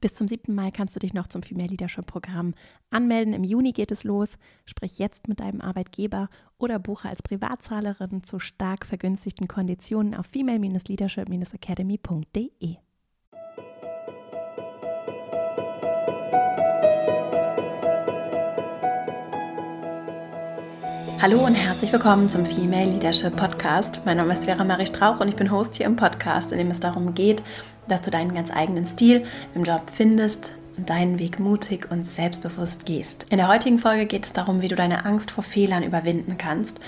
Bis zum 7. Mai kannst du dich noch zum Female Leadership Programm anmelden. Im Juni geht es los. Sprich jetzt mit deinem Arbeitgeber oder buche als Privatzahlerin zu stark vergünstigten Konditionen auf female-leadership-academy.de. Hallo und herzlich willkommen zum Female Leadership Podcast. Mein Name ist Vera Marie Strauch und ich bin Host hier im Podcast, in dem es darum geht, dass du deinen ganz eigenen Stil im Job findest und deinen Weg mutig und selbstbewusst gehst. In der heutigen Folge geht es darum, wie du deine Angst vor Fehlern überwinden kannst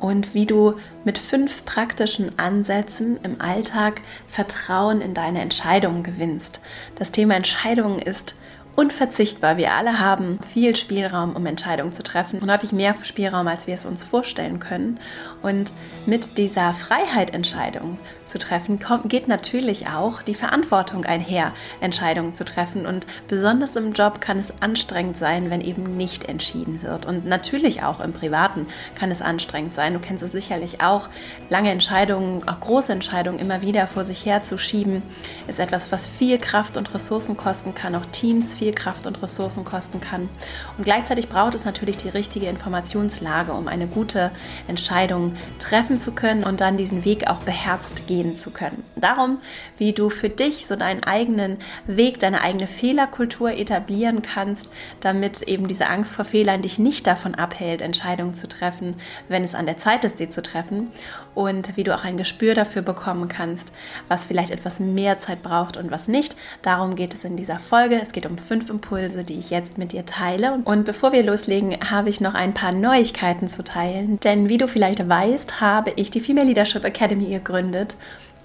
und wie du mit fünf praktischen Ansätzen im Alltag Vertrauen in deine Entscheidungen gewinnst. Das Thema Entscheidungen ist unverzichtbar. Wir alle haben viel Spielraum, um Entscheidungen zu treffen und häufig mehr Spielraum, als wir es uns vorstellen können. Und mit dieser Freiheit, Entscheidungen zu treffen, kommt, geht natürlich auch die Verantwortung einher, Entscheidungen zu treffen. Und besonders im Job kann es anstrengend sein, wenn eben nicht entschieden wird. Und natürlich auch im Privaten kann es anstrengend sein. Du kennst es sicherlich auch. Lange Entscheidungen, auch große Entscheidungen immer wieder vor sich herzuschieben, ist etwas, was viel Kraft und Ressourcen kosten kann, auch Teams viel Kraft und Ressourcen kosten kann. Und gleichzeitig braucht es natürlich die richtige Informationslage, um eine gute Entscheidung treffen zu können und dann diesen Weg auch beherzt gehen zu können. Darum, wie du für dich so deinen eigenen Weg, deine eigene Fehlerkultur etablieren kannst, damit eben diese Angst vor Fehlern dich nicht davon abhält, Entscheidungen zu treffen, wenn es an der Zeit ist, sie zu treffen. Und wie du auch ein Gespür dafür bekommen kannst, was vielleicht etwas mehr Zeit braucht und was nicht. Darum geht es in dieser Folge. Es geht um fünf Impulse, die ich jetzt mit dir teile. Und bevor wir loslegen, habe ich noch ein paar Neuigkeiten zu teilen. Denn wie du vielleicht weißt, habe ich die Female Leadership Academy gegründet,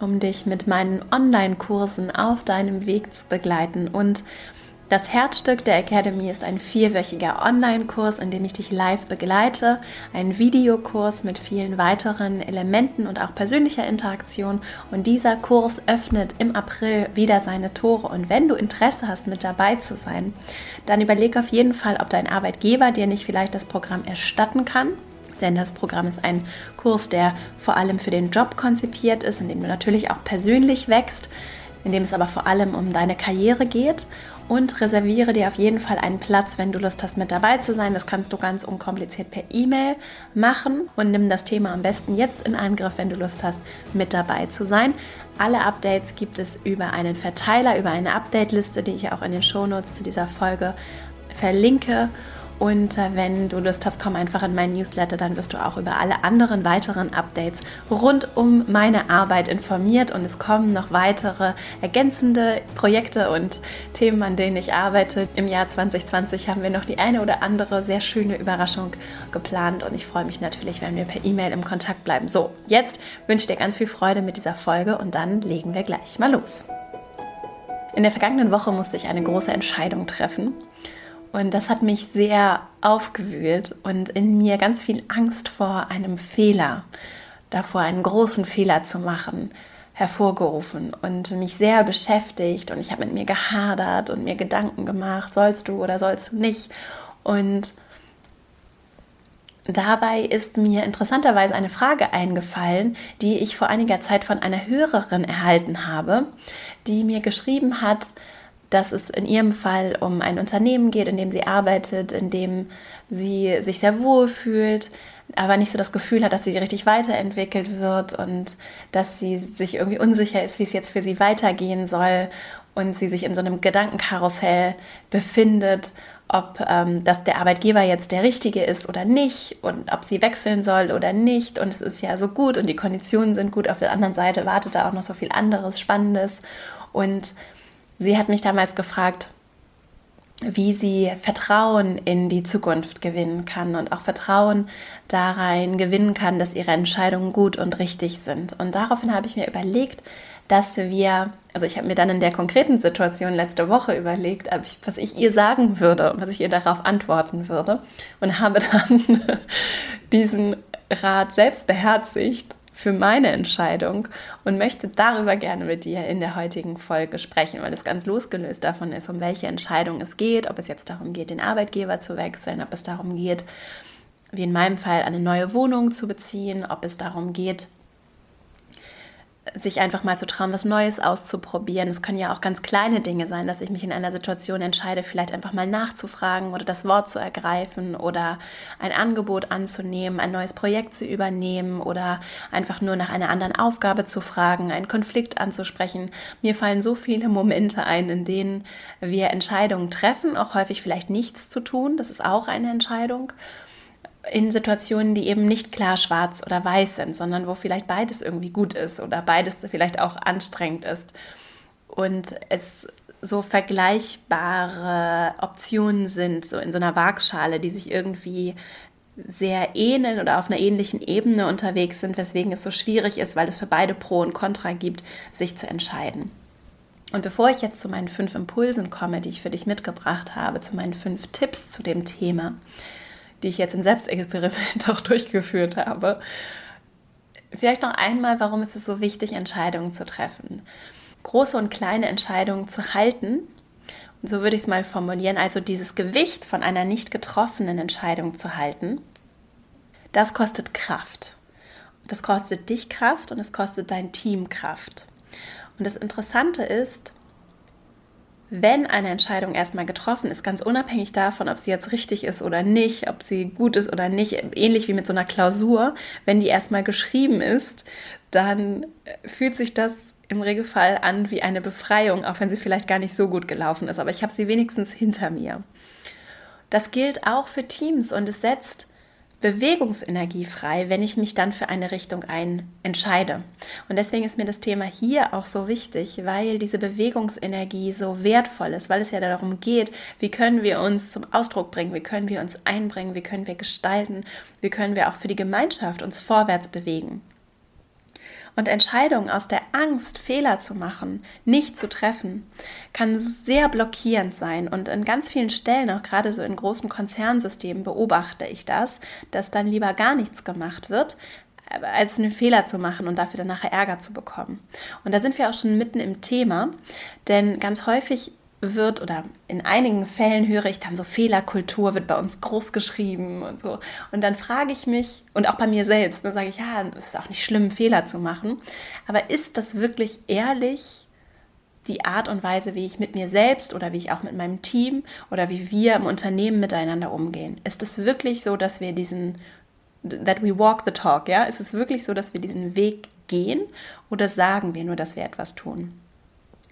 um dich mit meinen Online-Kursen auf deinem Weg zu begleiten und das Herzstück der Academy ist ein vierwöchiger Online-Kurs, in dem ich dich live begleite, ein Videokurs mit vielen weiteren Elementen und auch persönlicher Interaktion. Und dieser Kurs öffnet im April wieder seine Tore. Und wenn du Interesse hast, mit dabei zu sein, dann überleg auf jeden Fall, ob dein Arbeitgeber dir nicht vielleicht das Programm erstatten kann denn das Programm ist ein Kurs, der vor allem für den Job konzipiert ist, in dem du natürlich auch persönlich wächst, in dem es aber vor allem um deine Karriere geht und reserviere dir auf jeden Fall einen Platz, wenn du Lust hast, mit dabei zu sein. Das kannst du ganz unkompliziert per E-Mail machen und nimm das Thema am besten jetzt in Angriff, wenn du Lust hast, mit dabei zu sein. Alle Updates gibt es über einen Verteiler, über eine Update-Liste, die ich auch in den Shownotes zu dieser Folge verlinke. Und wenn du Lust hast, komm einfach in meinen Newsletter, dann wirst du auch über alle anderen weiteren Updates rund um meine Arbeit informiert. Und es kommen noch weitere ergänzende Projekte und Themen, an denen ich arbeite. Im Jahr 2020 haben wir noch die eine oder andere sehr schöne Überraschung geplant. Und ich freue mich natürlich, wenn wir per E-Mail im Kontakt bleiben. So, jetzt wünsche ich dir ganz viel Freude mit dieser Folge und dann legen wir gleich mal los. In der vergangenen Woche musste ich eine große Entscheidung treffen. Und das hat mich sehr aufgewühlt und in mir ganz viel Angst vor einem Fehler, davor einen großen Fehler zu machen, hervorgerufen und mich sehr beschäftigt und ich habe mit mir gehadert und mir Gedanken gemacht, sollst du oder sollst du nicht. Und dabei ist mir interessanterweise eine Frage eingefallen, die ich vor einiger Zeit von einer Hörerin erhalten habe, die mir geschrieben hat, dass es in ihrem Fall um ein Unternehmen geht, in dem sie arbeitet, in dem sie sich sehr wohl fühlt, aber nicht so das Gefühl hat, dass sie richtig weiterentwickelt wird und dass sie sich irgendwie unsicher ist, wie es jetzt für sie weitergehen soll und sie sich in so einem Gedankenkarussell befindet, ob ähm, das der Arbeitgeber jetzt der richtige ist oder nicht und ob sie wechseln soll oder nicht und es ist ja so gut und die Konditionen sind gut. Auf der anderen Seite wartet da auch noch so viel anderes Spannendes und Sie hat mich damals gefragt, wie sie Vertrauen in die Zukunft gewinnen kann und auch Vertrauen darein gewinnen kann, dass ihre Entscheidungen gut und richtig sind. Und daraufhin habe ich mir überlegt, dass wir, also ich habe mir dann in der konkreten Situation letzte Woche überlegt, was ich ihr sagen würde und was ich ihr darauf antworten würde und habe dann diesen Rat selbst beherzigt für meine Entscheidung und möchte darüber gerne mit dir in der heutigen Folge sprechen, weil es ganz losgelöst davon ist, um welche Entscheidung es geht, ob es jetzt darum geht, den Arbeitgeber zu wechseln, ob es darum geht, wie in meinem Fall eine neue Wohnung zu beziehen, ob es darum geht, sich einfach mal zu trauen, was Neues auszuprobieren. Es können ja auch ganz kleine Dinge sein, dass ich mich in einer Situation entscheide, vielleicht einfach mal nachzufragen oder das Wort zu ergreifen oder ein Angebot anzunehmen, ein neues Projekt zu übernehmen oder einfach nur nach einer anderen Aufgabe zu fragen, einen Konflikt anzusprechen. Mir fallen so viele Momente ein, in denen wir Entscheidungen treffen, auch häufig vielleicht nichts zu tun. Das ist auch eine Entscheidung in Situationen, die eben nicht klar schwarz oder weiß sind, sondern wo vielleicht beides irgendwie gut ist oder beides vielleicht auch anstrengend ist. Und es so vergleichbare Optionen sind, so in so einer Waagschale, die sich irgendwie sehr ähneln oder auf einer ähnlichen Ebene unterwegs sind, weswegen es so schwierig ist, weil es für beide Pro und Contra gibt, sich zu entscheiden. Und bevor ich jetzt zu meinen fünf Impulsen komme, die ich für dich mitgebracht habe, zu meinen fünf Tipps zu dem Thema, die ich jetzt im Selbstexperiment auch durchgeführt habe. Vielleicht noch einmal, warum ist es so wichtig, Entscheidungen zu treffen. Große und kleine Entscheidungen zu halten. Und so würde ich es mal formulieren, also dieses Gewicht von einer nicht getroffenen Entscheidung zu halten, das kostet Kraft. Das kostet dich Kraft und es kostet dein Team Kraft. Und das Interessante ist, wenn eine Entscheidung erstmal getroffen ist, ganz unabhängig davon, ob sie jetzt richtig ist oder nicht, ob sie gut ist oder nicht, ähnlich wie mit so einer Klausur, wenn die erstmal geschrieben ist, dann fühlt sich das im Regelfall an wie eine Befreiung, auch wenn sie vielleicht gar nicht so gut gelaufen ist. Aber ich habe sie wenigstens hinter mir. Das gilt auch für Teams und es setzt Bewegungsenergie frei, wenn ich mich dann für eine Richtung ein entscheide. Und deswegen ist mir das Thema hier auch so wichtig, weil diese Bewegungsenergie so wertvoll ist, weil es ja darum geht, wie können wir uns zum Ausdruck bringen, wie können wir uns einbringen, wie können wir gestalten, wie können wir auch für die Gemeinschaft uns vorwärts bewegen. Und Entscheidungen aus der Angst, Fehler zu machen, nicht zu treffen, kann sehr blockierend sein. Und in ganz vielen Stellen, auch gerade so in großen Konzernsystemen, beobachte ich das, dass dann lieber gar nichts gemacht wird, als einen Fehler zu machen und dafür dann nachher Ärger zu bekommen. Und da sind wir auch schon mitten im Thema, denn ganz häufig wird oder in einigen Fällen höre ich dann so Fehlerkultur wird bei uns groß geschrieben und so. Und dann frage ich mich und auch bei mir selbst, dann sage ich, ja, es ist auch nicht schlimm, Fehler zu machen. Aber ist das wirklich ehrlich die Art und Weise, wie ich mit mir selbst oder wie ich auch mit meinem Team oder wie wir im Unternehmen miteinander umgehen? Ist es wirklich so, dass wir diesen that we walk the talk, ja? Ist es wirklich so, dass wir diesen Weg gehen oder sagen wir nur, dass wir etwas tun?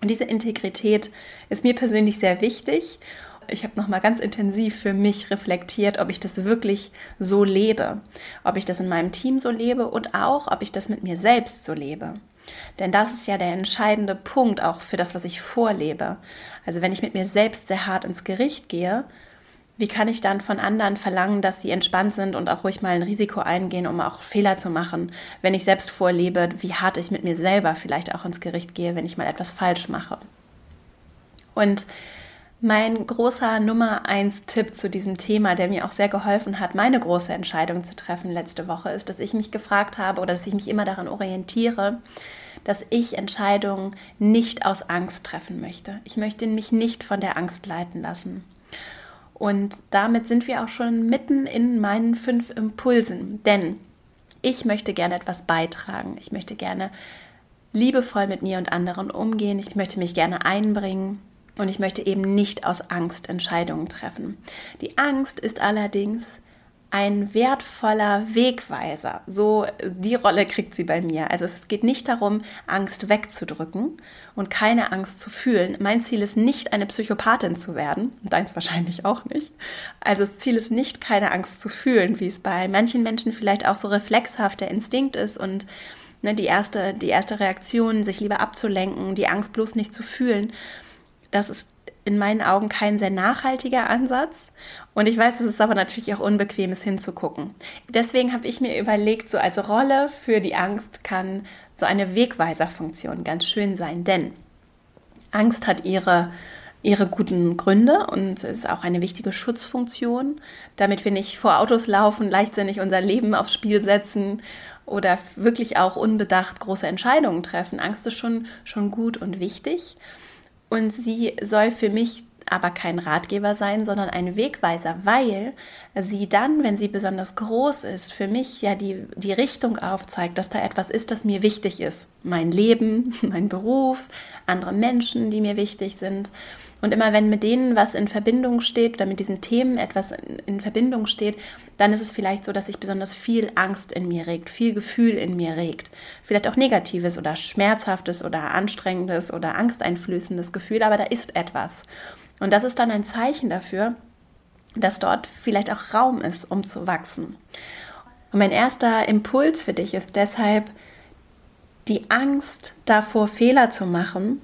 Und diese Integrität ist mir persönlich sehr wichtig. Ich habe nochmal ganz intensiv für mich reflektiert, ob ich das wirklich so lebe, ob ich das in meinem Team so lebe und auch, ob ich das mit mir selbst so lebe. Denn das ist ja der entscheidende Punkt auch für das, was ich vorlebe. Also wenn ich mit mir selbst sehr hart ins Gericht gehe, wie kann ich dann von anderen verlangen, dass sie entspannt sind und auch ruhig mal ein Risiko eingehen, um auch Fehler zu machen, wenn ich selbst vorlebe, wie hart ich mit mir selber vielleicht auch ins Gericht gehe, wenn ich mal etwas falsch mache. Und mein großer Nummer eins Tipp zu diesem Thema, der mir auch sehr geholfen hat, meine große Entscheidung zu treffen letzte Woche, ist, dass ich mich gefragt habe oder dass ich mich immer daran orientiere, dass ich Entscheidungen nicht aus Angst treffen möchte. Ich möchte mich nicht von der Angst leiten lassen. Und damit sind wir auch schon mitten in meinen fünf Impulsen. Denn ich möchte gerne etwas beitragen. Ich möchte gerne liebevoll mit mir und anderen umgehen. Ich möchte mich gerne einbringen. Und ich möchte eben nicht aus Angst Entscheidungen treffen. Die Angst ist allerdings ein wertvoller Wegweiser. So die Rolle kriegt sie bei mir. Also es geht nicht darum, Angst wegzudrücken und keine Angst zu fühlen. Mein Ziel ist nicht, eine Psychopathin zu werden. Deins wahrscheinlich auch nicht. Also das Ziel ist nicht, keine Angst zu fühlen, wie es bei manchen Menschen vielleicht auch so reflexhaft der Instinkt ist und ne, die, erste, die erste Reaktion, sich lieber abzulenken, die Angst bloß nicht zu fühlen. Das ist in meinen Augen kein sehr nachhaltiger Ansatz. Und ich weiß, es ist aber natürlich auch unbequem, es hinzugucken. Deswegen habe ich mir überlegt, so als Rolle für die Angst kann so eine Wegweiserfunktion ganz schön sein. Denn Angst hat ihre, ihre guten Gründe und ist auch eine wichtige Schutzfunktion, damit wir nicht vor Autos laufen, leichtsinnig unser Leben aufs Spiel setzen oder wirklich auch unbedacht große Entscheidungen treffen. Angst ist schon, schon gut und wichtig. Und sie soll für mich aber kein Ratgeber sein, sondern ein Wegweiser, weil sie dann, wenn sie besonders groß ist, für mich ja die, die Richtung aufzeigt, dass da etwas ist, das mir wichtig ist. Mein Leben, mein Beruf, andere Menschen, die mir wichtig sind. Und immer wenn mit denen was in Verbindung steht oder mit diesen Themen etwas in, in, Verbindung steht, dann ist es vielleicht so, dass sich besonders viel Angst in mir regt, viel Gefühl in mir regt. Vielleicht auch negatives oder schmerzhaftes oder anstrengendes oder angsteinflößendes Gefühl, aber da ist etwas. Und das ist dann ein Zeichen dafür, dass dort vielleicht auch Raum ist, um zu wachsen. Und mein erster Impuls für dich ist deshalb, die Angst davor, Fehler zu machen,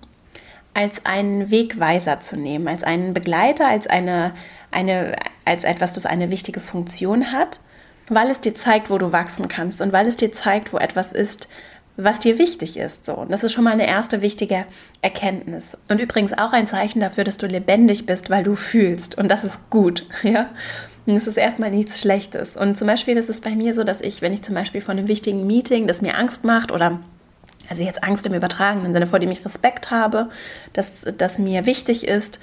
als einen Wegweiser zu nehmen, als einen Begleiter, als, eine, eine, als etwas, das eine wichtige Funktion hat, weil es dir zeigt, wo du wachsen kannst und weil es dir zeigt, wo etwas ist, was dir wichtig ist. So. Und das ist schon mal eine erste wichtige Erkenntnis. Und übrigens auch ein Zeichen dafür, dass du lebendig bist, weil du fühlst. Und das ist gut. Ja? Und es ist erstmal nichts Schlechtes. Und zum Beispiel ist es bei mir so, dass ich, wenn ich zum Beispiel von einem wichtigen Meeting, das mir Angst macht oder also jetzt Angst im übertragenen Sinne, vor dem ich Respekt habe, dass das mir wichtig ist,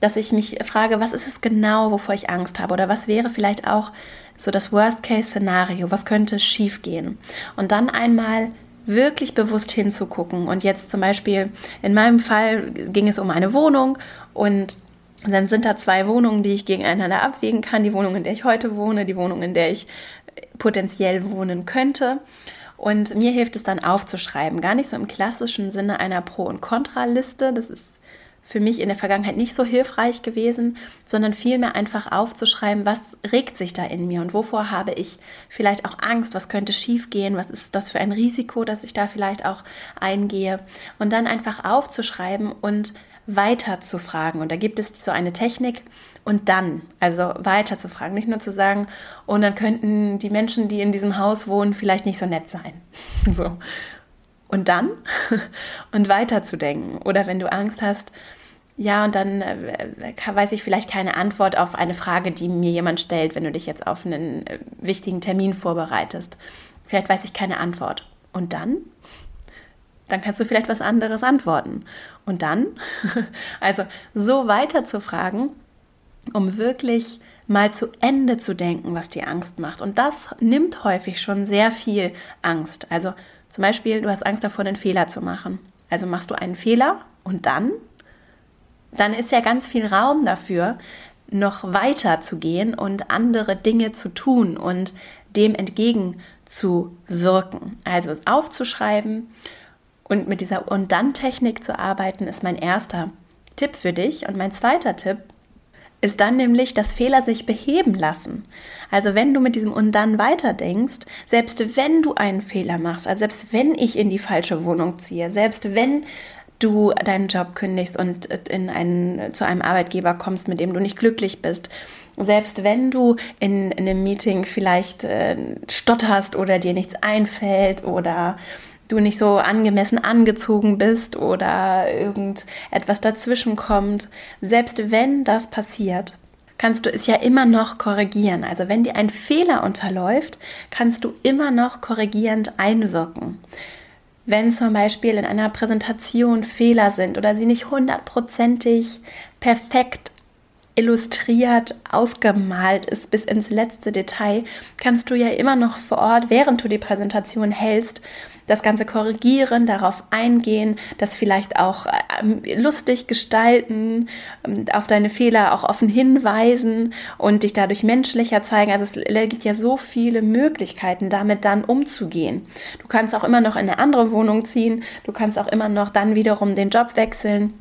dass ich mich frage, was ist es genau, wovor ich Angst habe? Oder was wäre vielleicht auch so das Worst-Case-Szenario, was könnte schiefgehen? Und dann einmal wirklich bewusst hinzugucken. Und jetzt zum Beispiel in meinem Fall ging es um eine Wohnung und dann sind da zwei Wohnungen, die ich gegeneinander abwägen kann, die Wohnung, in der ich heute wohne, die Wohnung, in der ich potenziell wohnen könnte und mir hilft es dann aufzuschreiben, gar nicht so im klassischen Sinne einer Pro- und Kontraliste. Das ist für mich in der Vergangenheit nicht so hilfreich gewesen, sondern vielmehr einfach aufzuschreiben, was regt sich da in mir und wovor habe ich vielleicht auch Angst, was könnte schiefgehen, was ist das für ein Risiko, dass ich da vielleicht auch eingehe und dann einfach aufzuschreiben und weiter zu fragen. Und da gibt es so eine Technik und dann, also weiter zu fragen, nicht nur zu sagen, und dann könnten die Menschen, die in diesem Haus wohnen, vielleicht nicht so nett sein. So. Und dann und weiter zu denken. Oder wenn du Angst hast, ja, und dann äh, weiß ich vielleicht keine Antwort auf eine Frage, die mir jemand stellt, wenn du dich jetzt auf einen äh, wichtigen Termin vorbereitest. Vielleicht weiß ich keine Antwort. Und dann? dann kannst du vielleicht was anderes antworten. Und dann, also so weiter zu fragen, um wirklich mal zu Ende zu denken, was dir Angst macht. Und das nimmt häufig schon sehr viel Angst. Also zum Beispiel, du hast Angst davor, einen Fehler zu machen. Also machst du einen Fehler und dann, dann ist ja ganz viel Raum dafür, noch weiter zu gehen und andere Dinge zu tun und dem entgegenzuwirken. Also aufzuschreiben und mit dieser Und-Dann-Technik zu arbeiten, ist mein erster Tipp für dich. Und mein zweiter Tipp ist dann nämlich, dass Fehler sich beheben lassen. Also wenn du mit diesem und dann weiterdenkst, selbst wenn du einen Fehler machst, also selbst wenn ich in die falsche Wohnung ziehe, selbst wenn du deinen Job kündigst und in einen, zu einem Arbeitgeber kommst, mit dem du nicht glücklich bist, selbst wenn du in, in einem Meeting vielleicht äh, stotterst oder dir nichts einfällt oder du nicht so angemessen angezogen bist oder irgendetwas dazwischen kommt. Selbst wenn das passiert, kannst du es ja immer noch korrigieren. Also wenn dir ein Fehler unterläuft, kannst du immer noch korrigierend einwirken. Wenn zum Beispiel in einer Präsentation Fehler sind oder sie nicht hundertprozentig perfekt illustriert, ausgemalt ist bis ins letzte Detail, kannst du ja immer noch vor Ort, während du die Präsentation hältst, das Ganze korrigieren, darauf eingehen, das vielleicht auch ähm, lustig gestalten, ähm, auf deine Fehler auch offen hinweisen und dich dadurch menschlicher zeigen. Also es gibt ja so viele Möglichkeiten, damit dann umzugehen. Du kannst auch immer noch in eine andere Wohnung ziehen, du kannst auch immer noch dann wiederum den Job wechseln.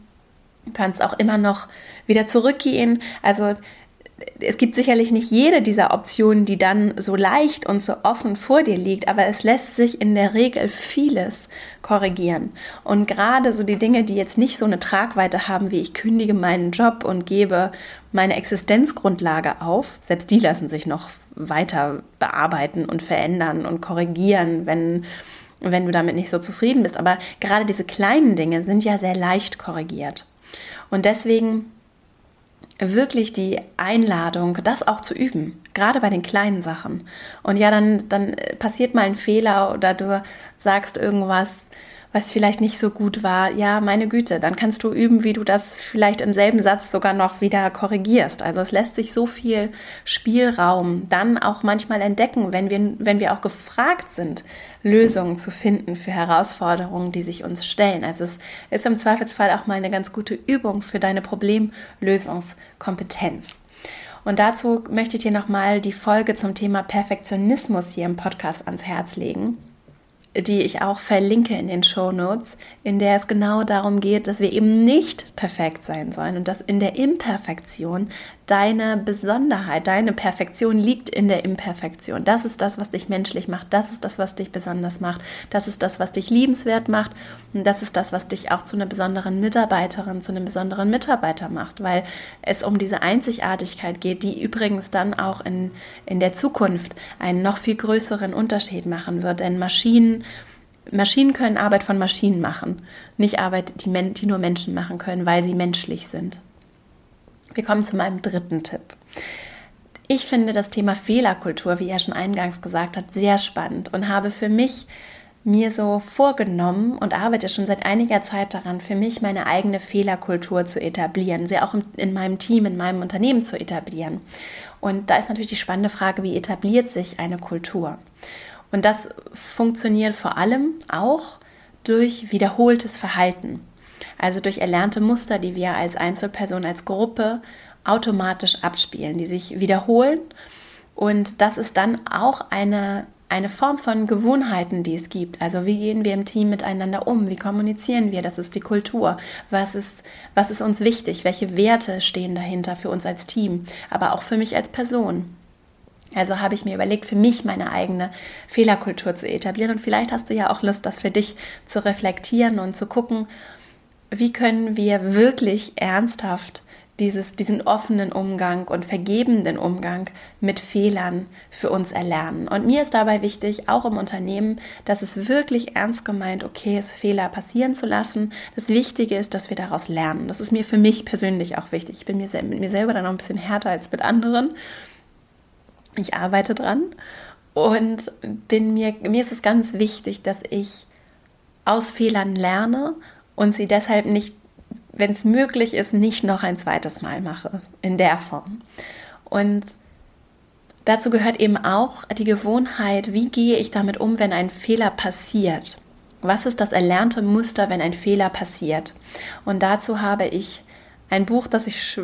Du kannst auch immer noch wieder zurückgehen. Also es gibt sicherlich nicht jede dieser Optionen, die dann so leicht und so offen vor dir liegt, aber es lässt sich in der Regel vieles korrigieren. Und gerade so die Dinge, die jetzt nicht so eine Tragweite haben, wie ich kündige meinen Job und gebe meine Existenzgrundlage auf, selbst die lassen sich noch weiter bearbeiten und verändern und korrigieren, wenn wenn du damit nicht so zufrieden bist. Aber gerade diese kleinen Dinge sind ja sehr leicht korrigiert. Und deswegen wirklich die Einladung, das auch zu üben, gerade bei den kleinen Sachen. Und ja, dann, dann passiert mal ein Fehler oder du sagst irgendwas, was vielleicht nicht so gut war, ja, meine Güte, dann kannst du üben, wie du das vielleicht im selben Satz sogar noch wieder korrigierst. Also es lässt sich so viel Spielraum dann auch manchmal entdecken, wenn wir, wenn wir auch gefragt sind, Lösungen zu finden für Herausforderungen, die sich uns stellen. Also es ist im Zweifelsfall auch mal eine ganz gute Übung für deine Problemlösungskompetenz. Und dazu möchte ich dir nochmal die Folge zum Thema Perfektionismus hier im Podcast ans Herz legen die ich auch verlinke in den Show Notes, in der es genau darum geht, dass wir eben nicht perfekt sein sollen und dass in der Imperfektion deine Besonderheit, deine Perfektion liegt in der Imperfektion. Das ist das, was dich menschlich macht, das ist das, was dich besonders macht, das ist das, was dich liebenswert macht. Und das ist das, was dich auch zu einer besonderen Mitarbeiterin, zu einem besonderen Mitarbeiter macht, weil es um diese Einzigartigkeit geht, die übrigens dann auch in, in der Zukunft einen noch viel größeren Unterschied machen wird, denn Maschinen Maschinen können Arbeit von Maschinen machen, nicht Arbeit, die, die nur Menschen machen können, weil sie menschlich sind. Wir kommen zu meinem dritten Tipp. Ich finde das Thema Fehlerkultur, wie er schon eingangs gesagt hat, sehr spannend und habe für mich mir so vorgenommen und arbeite schon seit einiger Zeit daran, für mich meine eigene Fehlerkultur zu etablieren, sie auch in meinem Team, in meinem Unternehmen zu etablieren. Und da ist natürlich die spannende Frage, wie etabliert sich eine Kultur? Und das funktioniert vor allem auch durch wiederholtes Verhalten. Also durch erlernte Muster, die wir als Einzelperson, als Gruppe automatisch abspielen, die sich wiederholen. Und das ist dann auch eine, eine Form von Gewohnheiten, die es gibt. Also wie gehen wir im Team miteinander um? Wie kommunizieren wir? Das ist die Kultur. Was ist, was ist uns wichtig? Welche Werte stehen dahinter für uns als Team, aber auch für mich als Person? Also habe ich mir überlegt, für mich meine eigene Fehlerkultur zu etablieren. Und vielleicht hast du ja auch Lust, das für dich zu reflektieren und zu gucken, wie können wir wirklich ernsthaft dieses, diesen offenen Umgang und vergebenden Umgang mit Fehlern für uns erlernen. Und mir ist dabei wichtig, auch im Unternehmen, dass es wirklich ernst gemeint okay ist, Fehler passieren zu lassen. Das Wichtige ist, dass wir daraus lernen. Das ist mir für mich persönlich auch wichtig. Ich bin mir mit mir selber dann noch ein bisschen härter als mit anderen. Ich arbeite dran und bin mir, mir ist es ganz wichtig, dass ich aus Fehlern lerne und sie deshalb nicht, wenn es möglich ist, nicht noch ein zweites Mal mache in der Form. Und dazu gehört eben auch die Gewohnheit, wie gehe ich damit um, wenn ein Fehler passiert. Was ist das erlernte Muster, wenn ein Fehler passiert? Und dazu habe ich ein Buch, das ich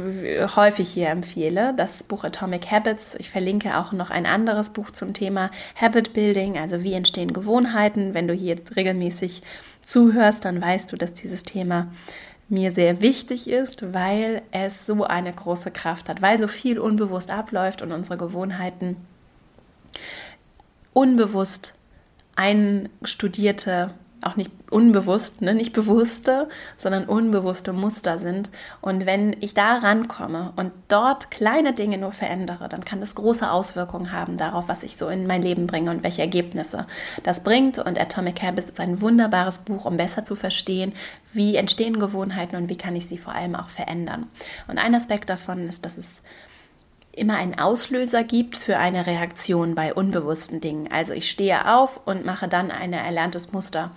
häufig hier empfehle, das Buch Atomic Habits. Ich verlinke auch noch ein anderes Buch zum Thema Habit Building, also wie entstehen Gewohnheiten. Wenn du hier regelmäßig zuhörst, dann weißt du, dass dieses Thema mir sehr wichtig ist, weil es so eine große Kraft hat, weil so viel unbewusst abläuft und unsere Gewohnheiten unbewusst einstudierte auch nicht unbewusst, ne, nicht bewusste, sondern unbewusste Muster sind. Und wenn ich da rankomme und dort kleine Dinge nur verändere, dann kann das große Auswirkungen haben darauf, was ich so in mein Leben bringe und welche Ergebnisse das bringt. Und Atomic Habits ist ein wunderbares Buch, um besser zu verstehen, wie entstehen Gewohnheiten und wie kann ich sie vor allem auch verändern. Und ein Aspekt davon ist, dass es immer einen Auslöser gibt für eine Reaktion bei unbewussten Dingen. Also ich stehe auf und mache dann ein erlerntes Muster.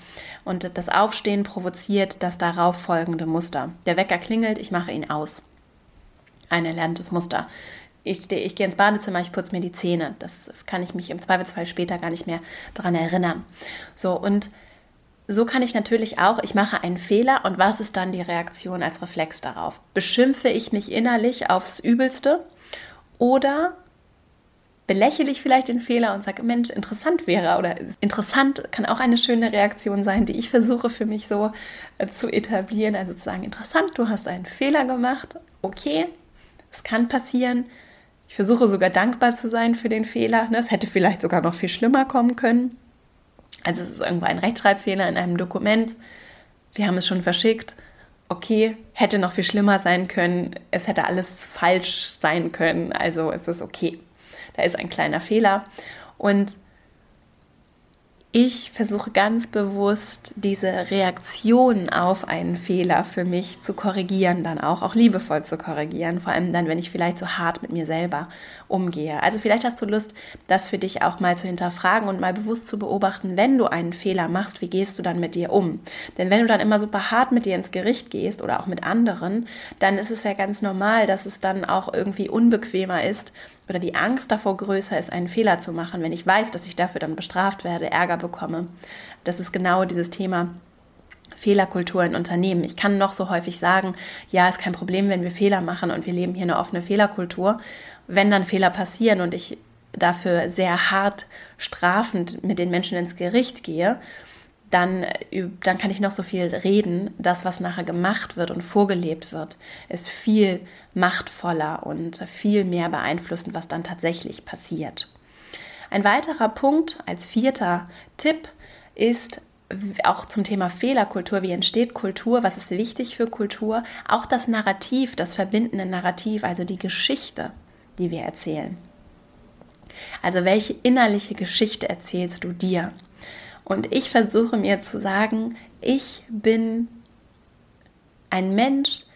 Und das Aufstehen provoziert das darauf folgende Muster. Der Wecker klingelt, ich mache ihn aus. Ein erlerntes Muster. Ich, stehe, ich gehe ins Badezimmer, ich putze mir die Zähne. Das kann ich mich im Zweifelsfall später gar nicht mehr daran erinnern. So, und so kann ich natürlich auch, ich mache einen Fehler und was ist dann die Reaktion als Reflex darauf? Beschimpfe ich mich innerlich aufs Übelste oder belächle ich vielleicht den Fehler und sage, Mensch, interessant wäre oder interessant kann auch eine schöne Reaktion sein, die ich versuche für mich so äh, zu etablieren. Also zu sagen, interessant, du hast einen Fehler gemacht, okay, es kann passieren. Ich versuche sogar dankbar zu sein für den Fehler. Ne? Es hätte vielleicht sogar noch viel schlimmer kommen können. Also es ist irgendwo ein Rechtschreibfehler in einem Dokument. Wir haben es schon verschickt okay, hätte noch viel schlimmer sein können, es hätte alles falsch sein können, also es ist okay. Da ist ein kleiner Fehler. Und ich versuche ganz bewusst diese Reaktion auf einen Fehler für mich zu korrigieren, dann auch, auch liebevoll zu korrigieren, vor allem dann, wenn ich vielleicht so hart mit mir selber umgehe. Also vielleicht hast du Lust, das für dich auch mal zu hinterfragen und mal bewusst zu beobachten, wenn du einen Fehler machst, wie gehst du dann mit dir um? Denn wenn du dann immer super hart mit dir ins Gericht gehst oder auch mit anderen, dann ist es ja ganz normal, dass es dann auch irgendwie unbequemer ist, oder die Angst davor größer ist, einen Fehler zu machen, wenn ich weiß, dass ich dafür dann bestraft werde, Ärger bekomme. Das ist genau dieses Thema Fehlerkultur in Unternehmen. Ich kann noch so häufig sagen, ja, ist kein Problem, wenn wir Fehler machen und wir leben hier eine offene Fehlerkultur. Wenn dann Fehler passieren und ich dafür sehr hart strafend mit den Menschen ins Gericht gehe, dann, äh, dann kann ich noch so viel reden. Das, was nachher gemacht wird und vorgelebt wird, ist viel machtvoller und viel mehr beeinflussend, was dann tatsächlich passiert. Ein weiterer Punkt als vierter Tipp ist auch zum Thema Fehlerkultur, wie entsteht Kultur, was ist wichtig für Kultur, auch das Narrativ, das verbindende Narrativ, also die Geschichte, die wir erzählen. Also welche innerliche Geschichte erzählst du dir? Und ich versuche mir zu sagen, ich bin ein Mensch,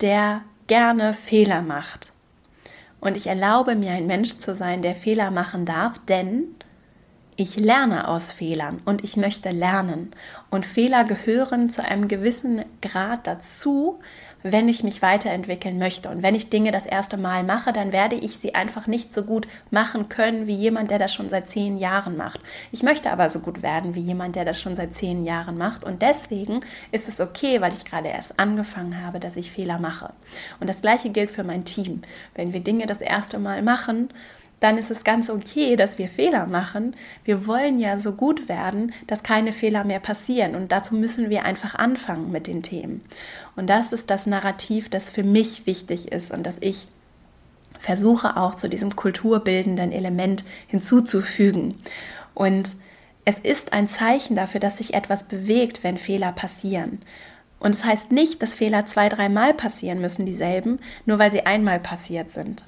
der gerne Fehler macht. Und ich erlaube mir, ein Mensch zu sein, der Fehler machen darf, denn ich lerne aus Fehlern und ich möchte lernen. Und Fehler gehören zu einem gewissen Grad dazu, wenn ich mich weiterentwickeln möchte. Und wenn ich Dinge das erste Mal mache, dann werde ich sie einfach nicht so gut machen können wie jemand, der das schon seit zehn Jahren macht. Ich möchte aber so gut werden wie jemand, der das schon seit zehn Jahren macht. Und deswegen ist es okay, weil ich gerade erst angefangen habe, dass ich Fehler mache. Und das gleiche gilt für mein Team. Wenn wir Dinge das erste Mal machen, dann ist es ganz okay, dass wir Fehler machen. Wir wollen ja so gut werden, dass keine Fehler mehr passieren. Und dazu müssen wir einfach anfangen mit den Themen. Und das ist das Narrativ, das für mich wichtig ist und das ich versuche auch zu diesem kulturbildenden Element hinzuzufügen. Und es ist ein Zeichen dafür, dass sich etwas bewegt, wenn Fehler passieren. Und es das heißt nicht, dass Fehler zwei, dreimal passieren müssen, dieselben, nur weil sie einmal passiert sind.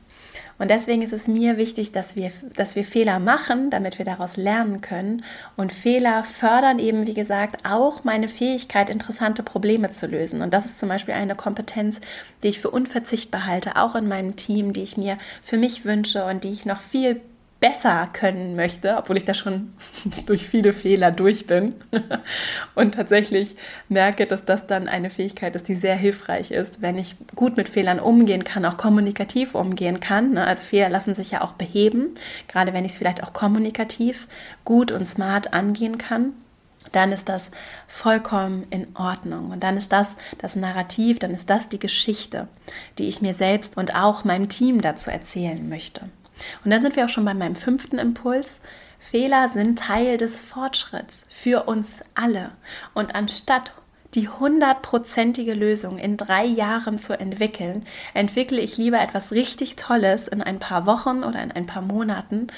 Und deswegen ist es mir wichtig, dass wir, dass wir Fehler machen, damit wir daraus lernen können. Und Fehler fördern eben, wie gesagt, auch meine Fähigkeit, interessante Probleme zu lösen. Und das ist zum Beispiel eine Kompetenz, die ich für unverzichtbar halte, auch in meinem Team, die ich mir für mich wünsche und die ich noch viel besser können möchte, obwohl ich da schon durch viele Fehler durch bin und tatsächlich merke, dass das dann eine Fähigkeit ist, die sehr hilfreich ist, wenn ich gut mit Fehlern umgehen kann, auch kommunikativ umgehen kann. Ne? Also Fehler lassen sich ja auch beheben, gerade wenn ich es vielleicht auch kommunikativ gut und smart angehen kann dann ist das vollkommen in Ordnung. Und dann ist das das Narrativ, dann ist das die Geschichte, die ich mir selbst und auch meinem Team dazu erzählen möchte. Und dann sind wir auch schon bei meinem fünften Impuls. Fehler sind Teil des Fortschritts für uns alle. Und anstatt die hundertprozentige Lösung in drei Jahren zu entwickeln, entwickle ich lieber etwas richtig Tolles in ein paar Wochen oder in ein paar Monaten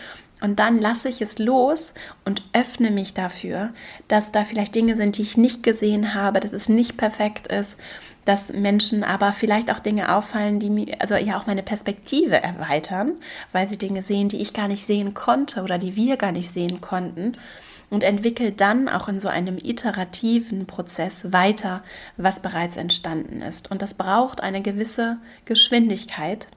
und dann lasse ich es los und öffne mich dafür, dass da vielleicht Dinge sind, die ich nicht gesehen habe, dass es nicht perfekt ist, dass Menschen aber vielleicht auch Dinge auffallen, die mir, also ja auch meine Perspektive erweitern, weil sie Dinge sehen, die ich gar nicht sehen konnte oder die wir gar nicht sehen konnten und entwickelt dann auch in so einem iterativen Prozess weiter, was bereits entstanden ist. Und das braucht eine gewisse Geschwindigkeit,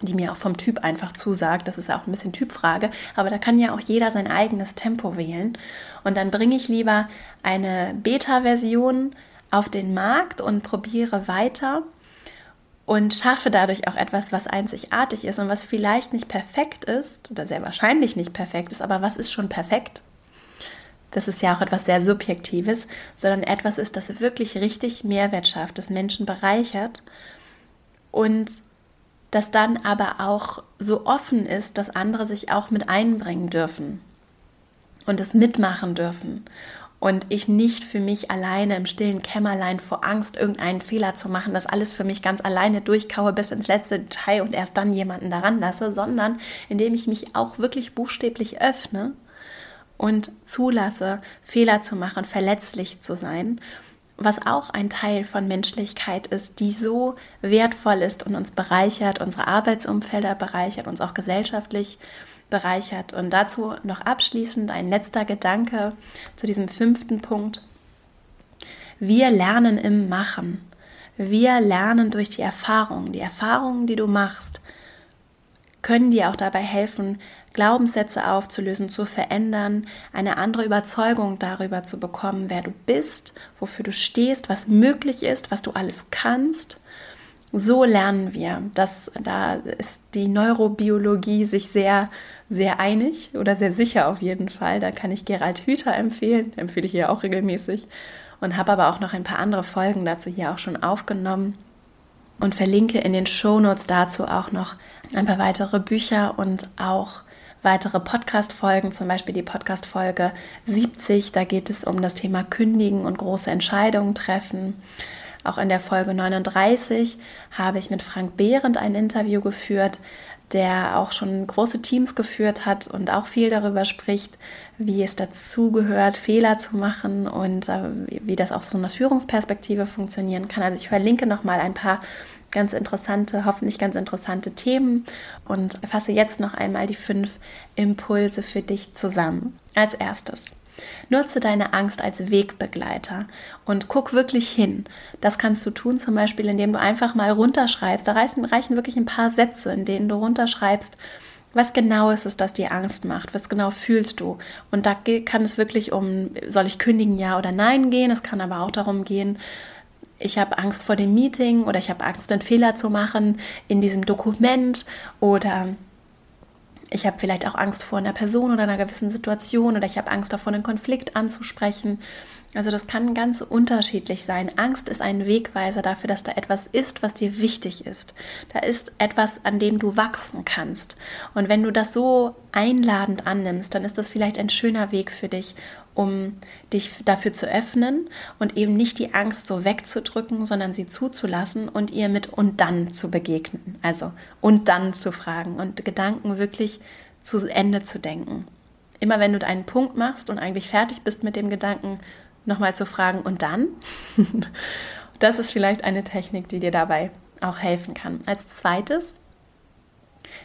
die mir auch vom Typ einfach zusagt. Das ist auch ein bisschen Typfrage, aber da kann ja auch jeder sein eigenes Tempo wählen. Und dann bringe ich lieber eine Beta-Version auf den Markt und probiere weiter und schaffe dadurch auch etwas, was einzigartig ist und was vielleicht nicht perfekt ist oder sehr wahrscheinlich nicht perfekt ist, aber was ist schon perfekt? Das ist ja auch etwas sehr Subjektives, sondern etwas ist, das wirklich richtig Mehrwert schafft, das Menschen bereichert und das dann aber auch so offen ist, dass andere sich auch mit einbringen dürfen und es mitmachen dürfen und ich nicht für mich alleine im stillen Kämmerlein vor Angst, irgendeinen Fehler zu machen, das alles für mich ganz alleine durchkaue bis ins letzte Detail und erst dann jemanden daran lasse, sondern indem ich mich auch wirklich buchstäblich öffne und zulasse, Fehler zu machen, verletzlich zu sein was auch ein Teil von Menschlichkeit ist, die so wertvoll ist und uns bereichert, unsere Arbeitsumfelder bereichert, uns auch gesellschaftlich bereichert. Und dazu noch abschließend ein letzter Gedanke zu diesem fünften Punkt. Wir lernen im Machen. Wir lernen durch die Erfahrungen. Die Erfahrungen, die du machst, können dir auch dabei helfen, Glaubenssätze aufzulösen, zu verändern, eine andere Überzeugung darüber zu bekommen, wer du bist, wofür du stehst, was möglich ist, was du alles kannst. So lernen wir. Das, da ist die Neurobiologie sich sehr, sehr einig oder sehr sicher auf jeden Fall. Da kann ich Gerald Hüther empfehlen, empfehle ich hier auch regelmäßig und habe aber auch noch ein paar andere Folgen dazu hier auch schon aufgenommen und verlinke in den Shownotes dazu auch noch ein paar weitere Bücher und auch weitere Podcast-Folgen, zum Beispiel die Podcast-Folge 70. Da geht es um das Thema Kündigen und große Entscheidungen treffen. Auch in der Folge 39 habe ich mit Frank Behrendt ein Interview geführt, der auch schon große Teams geführt hat und auch viel darüber spricht, wie es dazugehört, Fehler zu machen und äh, wie das auch so eine Führungsperspektive funktionieren kann. Also ich verlinke noch mal ein paar ganz interessante, hoffentlich ganz interessante Themen und fasse jetzt noch einmal die fünf Impulse für dich zusammen. Als erstes. Nutze deine Angst als Wegbegleiter und guck wirklich hin. Das kannst du tun, zum Beispiel, indem du einfach mal runterschreibst. Da reichen, reichen wirklich ein paar Sätze, in denen du runterschreibst, was genau ist es, das dir Angst macht? Was genau fühlst du? Und da kann es wirklich um, soll ich kündigen, ja oder nein gehen? Es kann aber auch darum gehen, ich habe Angst vor dem Meeting oder ich habe Angst, einen Fehler zu machen in diesem Dokument oder ich habe vielleicht auch Angst vor einer Person oder einer gewissen Situation oder ich habe Angst davor, einen Konflikt anzusprechen. Also das kann ganz unterschiedlich sein. Angst ist ein Wegweiser dafür, dass da etwas ist, was dir wichtig ist. Da ist etwas, an dem du wachsen kannst. Und wenn du das so einladend annimmst, dann ist das vielleicht ein schöner Weg für dich, um dich dafür zu öffnen und eben nicht die Angst so wegzudrücken, sondern sie zuzulassen und ihr mit und dann zu begegnen. Also und dann zu fragen und Gedanken wirklich zu Ende zu denken. Immer wenn du einen Punkt machst und eigentlich fertig bist mit dem Gedanken, nochmal zu fragen und dann. das ist vielleicht eine Technik, die dir dabei auch helfen kann. Als zweites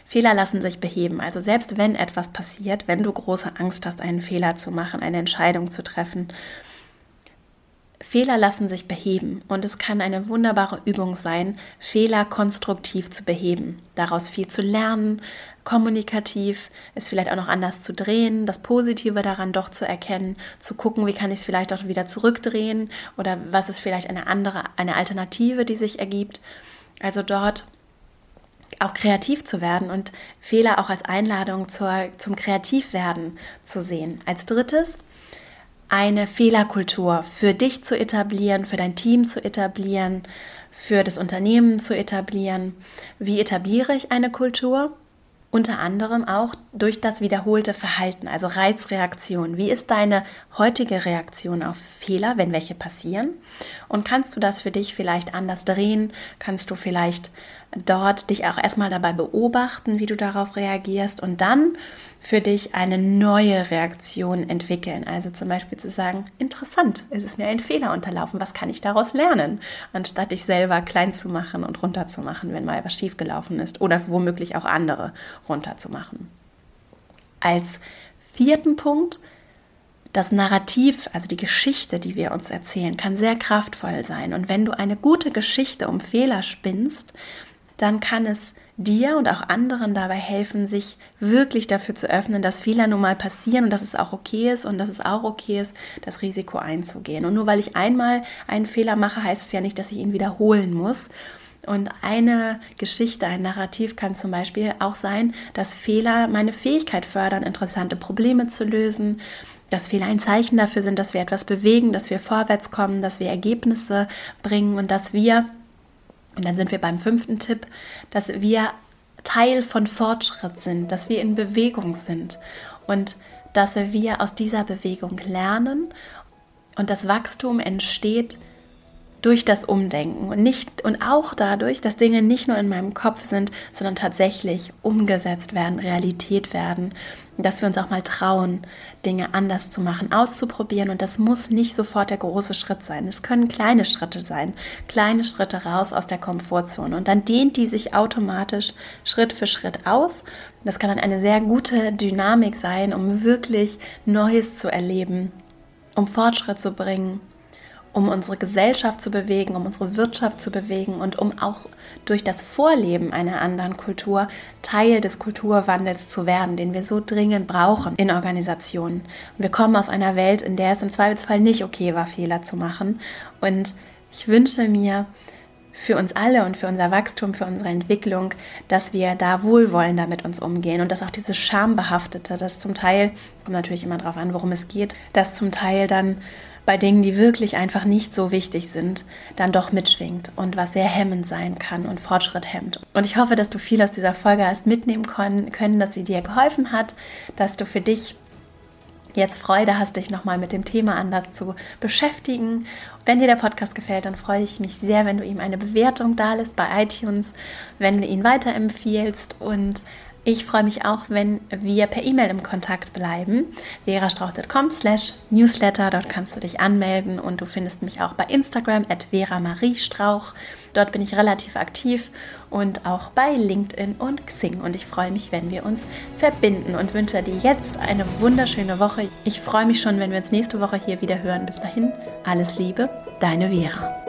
Fehler lassen sich beheben. Also selbst wenn etwas passiert, wenn du große Angst hast, einen Fehler zu machen, eine Entscheidung zu treffen, Fehler lassen sich beheben und es kann eine wunderbare Übung sein, Fehler konstruktiv zu beheben, daraus viel zu lernen, kommunikativ, es vielleicht auch noch anders zu drehen, das Positive daran doch zu erkennen, zu gucken, wie kann ich es vielleicht auch wieder zurückdrehen oder was ist vielleicht eine andere, eine Alternative, die sich ergibt. Also dort auch kreativ zu werden und Fehler auch als Einladung zur, zum Kreativwerden zu sehen. Als drittes eine Fehlerkultur für dich zu etablieren, für dein Team zu etablieren, für das Unternehmen zu etablieren. Wie etabliere ich eine Kultur? Unter anderem auch durch das wiederholte Verhalten, also Reizreaktion. Wie ist deine heutige Reaktion auf Fehler, wenn welche passieren? Und kannst du das für dich vielleicht anders drehen? Kannst du vielleicht dort dich auch erstmal dabei beobachten, wie du darauf reagierst und dann für dich eine neue Reaktion entwickeln. Also zum Beispiel zu sagen, interessant, es ist mir ein Fehler unterlaufen, was kann ich daraus lernen? Anstatt dich selber klein zu machen und runterzumachen, wenn mal was schiefgelaufen ist oder womöglich auch andere runterzumachen. Als vierten Punkt, das Narrativ, also die Geschichte, die wir uns erzählen, kann sehr kraftvoll sein. Und wenn du eine gute Geschichte um Fehler spinnst, dann kann es dir und auch anderen dabei helfen, sich wirklich dafür zu öffnen, dass Fehler nun mal passieren und dass es auch okay ist und dass es auch okay ist, das Risiko einzugehen. Und nur weil ich einmal einen Fehler mache, heißt es ja nicht, dass ich ihn wiederholen muss. Und eine Geschichte, ein Narrativ kann zum Beispiel auch sein, dass Fehler meine Fähigkeit fördern, interessante Probleme zu lösen, dass Fehler ein Zeichen dafür sind, dass wir etwas bewegen, dass wir vorwärts kommen, dass wir Ergebnisse bringen und dass wir und dann sind wir beim fünften Tipp, dass wir Teil von Fortschritt sind, dass wir in Bewegung sind und dass wir aus dieser Bewegung lernen und das Wachstum entsteht durch das Umdenken und nicht und auch dadurch, dass Dinge nicht nur in meinem Kopf sind, sondern tatsächlich umgesetzt werden, Realität werden dass wir uns auch mal trauen, Dinge anders zu machen, auszuprobieren. Und das muss nicht sofort der große Schritt sein. Es können kleine Schritte sein, kleine Schritte raus aus der Komfortzone. Und dann dehnt die sich automatisch Schritt für Schritt aus. Das kann dann eine sehr gute Dynamik sein, um wirklich Neues zu erleben, um Fortschritt zu bringen, um unsere Gesellschaft zu bewegen, um unsere Wirtschaft zu bewegen und um auch durch das Vorleben einer anderen Kultur Teil des Kulturwandels zu werden, den wir so dringend brauchen in Organisationen. Und wir kommen aus einer Welt, in der es im Zweifelsfall nicht okay war, Fehler zu machen. Und ich wünsche mir, für uns alle und für unser Wachstum, für unsere Entwicklung, dass wir da wohlwollender mit uns umgehen und dass auch dieses Schambehaftete, das zum Teil, kommt natürlich immer darauf an, worum es geht, das zum Teil dann bei Dingen, die wirklich einfach nicht so wichtig sind, dann doch mitschwingt und was sehr hemmend sein kann und Fortschritt hemmt. Und ich hoffe, dass du viel aus dieser Folge hast mitnehmen können, dass sie dir geholfen hat, dass du für dich jetzt Freude hast, dich nochmal mit dem Thema anders zu beschäftigen. Wenn dir der Podcast gefällt, dann freue ich mich sehr, wenn du ihm eine Bewertung da lässt bei iTunes, wenn du ihn weiterempfiehlst und ich freue mich auch, wenn wir per E-Mail im Kontakt bleiben. verastrauch.com slash newsletter, dort kannst du dich anmelden und du findest mich auch bei Instagram at veramariestrauch. Dort bin ich relativ aktiv und auch bei LinkedIn und Xing und ich freue mich, wenn wir uns verbinden und wünsche dir jetzt eine wunderschöne Woche. Ich freue mich schon, wenn wir uns nächste Woche hier wieder hören. Bis dahin, alles Liebe, deine Vera.